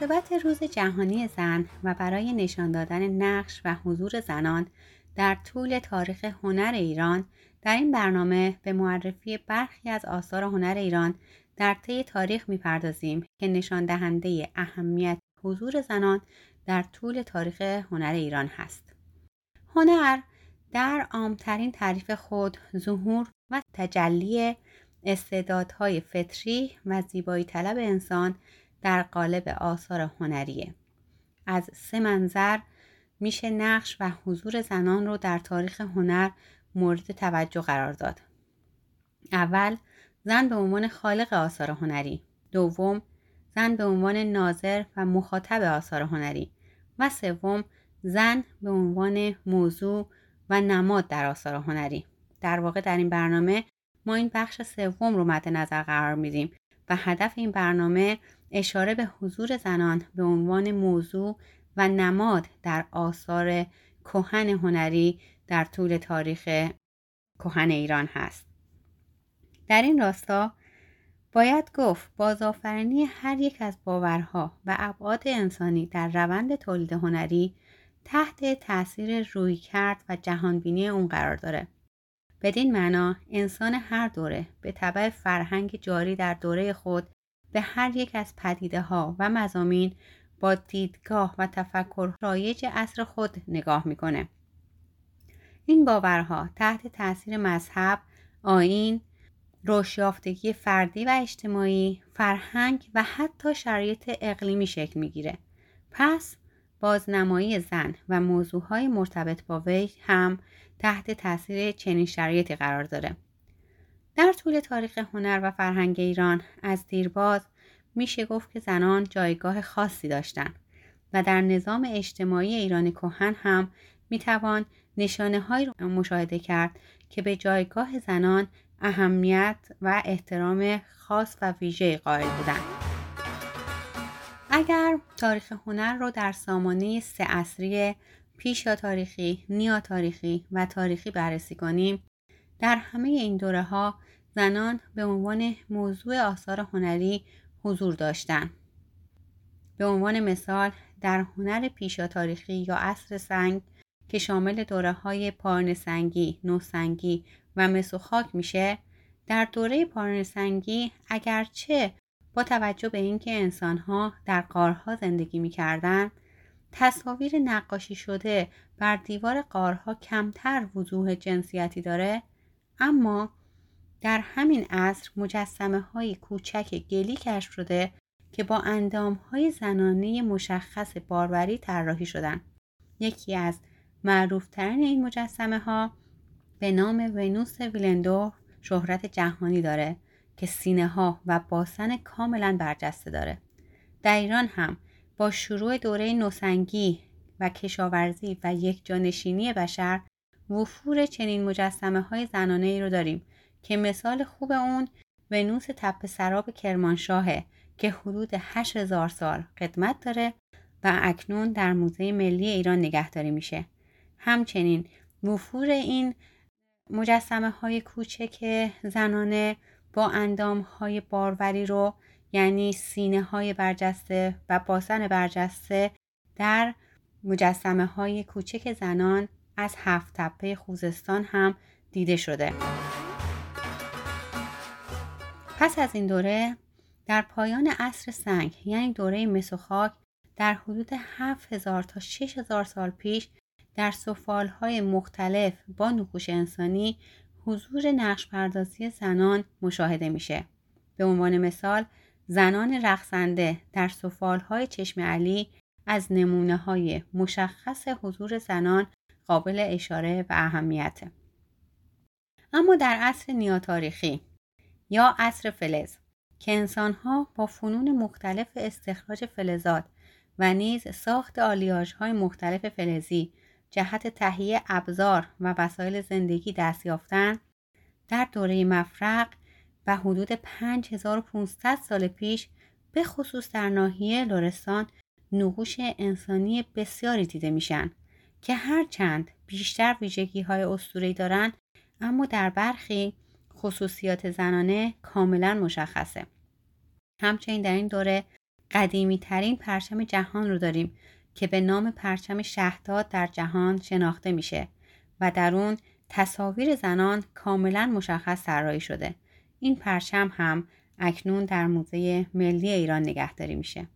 مناسبت روز جهانی زن و برای نشان دادن نقش و حضور زنان در طول تاریخ هنر ایران در این برنامه به معرفی برخی از آثار هنر ایران در طی تاریخ می‌پردازیم که نشان دهنده اهمیت حضور زنان در طول تاریخ هنر ایران هست. هنر در عامترین تعریف خود ظهور و تجلی استعدادهای فطری و زیبایی طلب انسان در قالب آثار هنریه. از سه منظر میشه نقش و حضور زنان رو در تاریخ هنر مورد توجه قرار داد. اول زن به عنوان خالق آثار هنری دوم زن به عنوان ناظر و مخاطب آثار هنری و سوم زن به عنوان موضوع و نماد در آثار هنری در واقع در این برنامه ما این بخش سوم رو مد نظر قرار میدیم و هدف این برنامه اشاره به حضور زنان به عنوان موضوع و نماد در آثار کهن هنری در طول تاریخ کهن ایران هست. در این راستا باید گفت بازآفرینی هر یک از باورها و ابعاد انسانی در روند تولید هنری تحت تاثیر روی کرد و جهانبینی اون قرار داره. بدین معنا انسان هر دوره به طبع فرهنگ جاری در دوره خود به هر یک از پدیده ها و مزامین با دیدگاه و تفکر رایج عصر خود نگاه می‌کنه این باورها تحت تاثیر مذهب، آین، رشیافتگی فردی و اجتماعی، فرهنگ و حتی شرایط اقلیمی شکل می‌گیره. پس بازنمایی زن و موضوعهای مرتبط با وی هم تحت تاثیر چنین شرایطی قرار داره. در طول تاریخ هنر و فرهنگ ایران از دیرباز میشه گفت که زنان جایگاه خاصی داشتند و در نظام اجتماعی ایران کهن هم می‌توان نشانه هایی رو مشاهده کرد که به جایگاه زنان اهمیت و احترام خاص و ویژه قائل بودند. اگر تاریخ هنر رو در سامانه سه اصری پیشا تاریخی، نیا تاریخی و تاریخی بررسی کنیم در همه این دوره ها زنان به عنوان موضوع آثار هنری حضور داشتند. به عنوان مثال در هنر پیشا تاریخی یا عصر سنگ که شامل دوره های پارنسنگی، نوسنگی و مسوخاک میشه در دوره پارنسنگی اگرچه با توجه به اینکه انسانها در قارها زندگی می‌کردند تصاویر نقاشی شده بر دیوار قارها کمتر وضوح جنسیتی داره اما در همین عصر مجسمه های کوچک گلی کشف شده که با اندام های زنانه مشخص باروری طراحی شدن یکی از معروفترین این مجسمه ها به نام ونوس ویلندور شهرت جهانی داره که سینه ها و باسن کاملا برجسته داره. در ایران هم با شروع دوره نوسنگی و کشاورزی و یک جانشینی بشر وفور چنین مجسمه های زنانه ای رو داریم. که مثال خوب اون ونوس تپه سراب کرمانشاهه که حدود 8000 سال قدمت داره و اکنون در موزه ملی ایران نگهداری میشه. همچنین وفور این مجسمه های کوچک زنانه با اندام های باروری رو یعنی سینه های برجسته و باسن برجسته در مجسمه های کوچک زنان از هفت تپه خوزستان هم دیده شده. پس از این دوره در پایان عصر سنگ یعنی دوره مسوخاک در حدود 7000 تا 6000 سال پیش در های مختلف با نقوش انسانی حضور نقش پردازی زنان مشاهده میشه. به عنوان مثال زنان رقصنده در های چشم علی از نمونه های مشخص حضور زنان قابل اشاره و اهمیته. اما در عصر نیاتاریخی یا عصر فلز که انسانها با فنون مختلف استخراج فلزات و نیز ساخت های مختلف فلزی جهت تهیه ابزار و وسایل زندگی دست یافتند در دوره مفرق و حدود 5500 سال پیش به خصوص در ناحیه لرستان نقوش انسانی بسیاری دیده میشن که هرچند بیشتر ویژگی های دارند اما در برخی خصوصیات زنانه کاملا مشخصه. همچنین در این دوره قدیمی ترین پرچم جهان رو داریم که به نام پرچم شهداد در جهان شناخته میشه و در اون تصاویر زنان کاملا مشخص طراحی شده. این پرچم هم اکنون در موزه ملی ایران نگهداری میشه.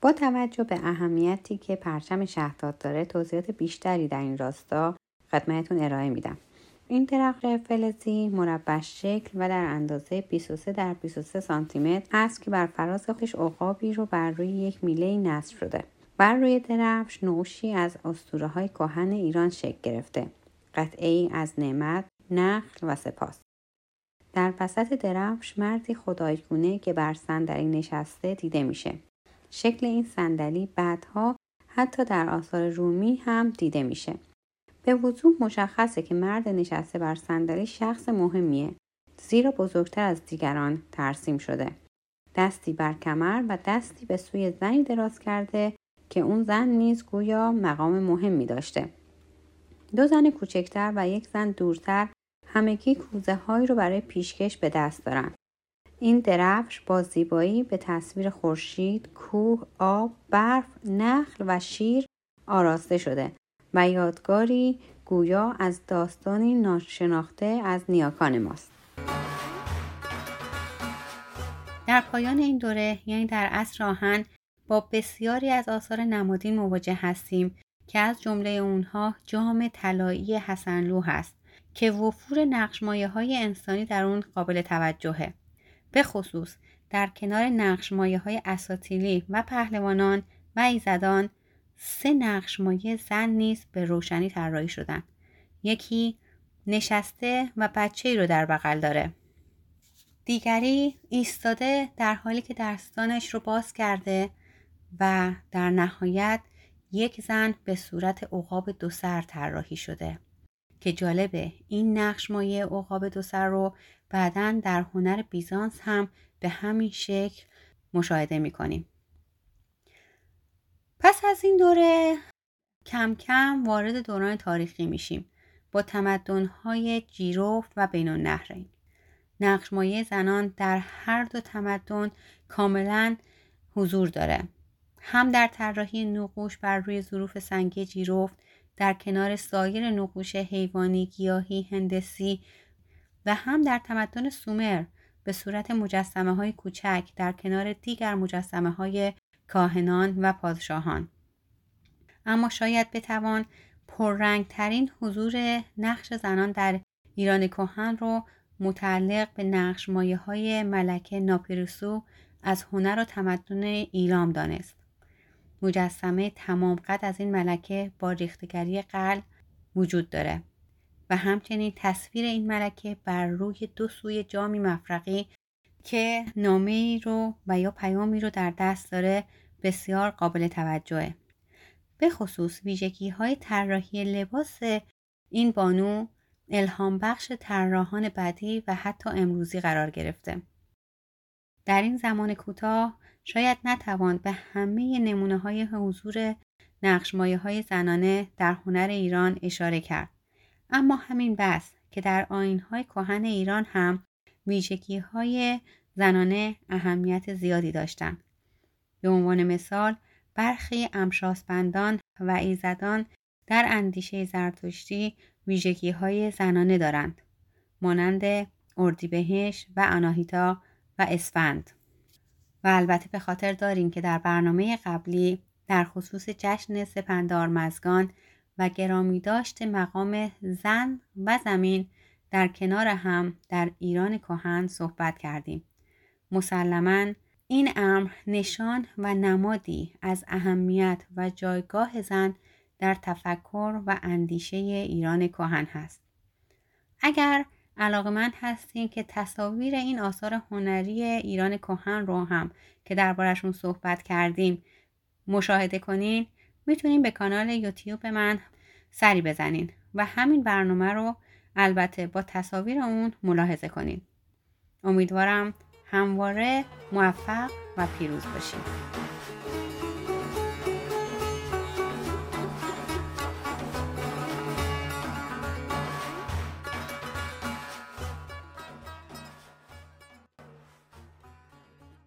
با توجه به اهمیتی که پرچم شهداد داره توضیحات بیشتری در این راستا خدمتتون ارائه میدم. این درخت فلزی مربع شکل و در اندازه 23 در 23 سانتی متر است که بر فراز خودش عقابی رو بر روی یک میله نصب شده. بر روی درفش نوشی از اسطوره های کهن ایران شکل گرفته. قطعه ای از نعمت نخل و سپاس. در وسط درفش مردی خدایگونه که بر صندلی نشسته دیده میشه. شکل این صندلی بعدها حتی در آثار رومی هم دیده میشه. به وضوح مشخصه که مرد نشسته بر صندلی شخص مهمیه. زیرا بزرگتر از دیگران ترسیم شده. دستی بر کمر و دستی به سوی زنی دراز کرده که اون زن نیز گویا مقام مهمی داشته. دو زن کوچکتر و یک زن دورتر همگی کوزه هایی رو برای پیشکش به دست دارن. این درفش با زیبایی به تصویر خورشید، کوه، آب، برف، نخل و شیر آراسته شده. و یادگاری گویا از داستانی ناشناخته از نیاکان ماست. در پایان این دوره یعنی در عصر آهن با بسیاری از آثار نمادین مواجه هستیم که از جمله اونها جام طلایی حسنلو هست که وفور نقشمایه های انسانی در اون قابل توجهه. به خصوص در کنار نقشمایه های اساتیلی و پهلوانان و ایزدان سه نقشمایه زن نیز به روشنی طراحی شدن. یکی نشسته و بچه ای رو در بغل داره. دیگری ایستاده در حالی که دستانش رو باز کرده و در نهایت یک زن به صورت عقاب دو سر طراحی شده که جالبه این نقش مایه عقاب دو سر رو بعدا در هنر بیزانس هم به همین شکل مشاهده می‌کنیم پس از این دوره کم کم وارد دوران تاریخی میشیم. با تمدنهای جیروف و بین النهرین. نقشمایه زنان در هر دو تمدن کاملا حضور داره. هم در طراحی نقوش بر روی ظروف سنگی جیروفت در کنار سایر نقوش حیوانی گیاهی هندسی و هم در تمدن سومر به صورت مجسمه های کوچک در کنار دیگر مجسمه های کاهنان و پادشاهان. اما شاید بتوان پررنگترین حضور نقش زنان در ایران کهن رو متعلق به نقش مایه های ملکه ناپیروسو از هنر و تمدن ایلام دانست. مجسمه تمام قد از این ملکه با ریختگری قلب وجود داره و همچنین تصویر این ملکه بر روی دو سوی جامی مفرقی که نامه رو و یا پیامی رو در دست داره بسیار قابل توجهه. به خصوص ویژگی های طراحی لباس این بانو الهام بخش طراحان بعدی و حتی امروزی قرار گرفته. در این زمان کوتاه شاید نتوان به همه نمونه های حضور نقشمایه های زنانه در هنر ایران اشاره کرد. اما همین بس که در آین های کهن ایران هم ویژگی های زنانه اهمیت زیادی داشتند به عنوان مثال برخی امشاسپندان و ایزدان در اندیشه زرتشتی ویژگی های زنانه دارند مانند اردیبهشت و آناهیتا و اسفند. و البته به خاطر داریم که در برنامه قبلی در خصوص جشن سپندار مزگان و گرامی داشت مقام زن و زمین در کنار هم در ایران کهن صحبت کردیم. مسلما این امر نشان و نمادی از اهمیت و جایگاه زن در تفکر و اندیشه ایران کهن هست. اگر علاقمند هستین که تصاویر این آثار هنری ایران کهن رو هم که دربارشون صحبت کردیم مشاهده کنین می‌تونین به کانال یوتیوب من سری بزنین و همین برنامه رو البته با تصاویر اون ملاحظه کنید امیدوارم همواره موفق و پیروز باشید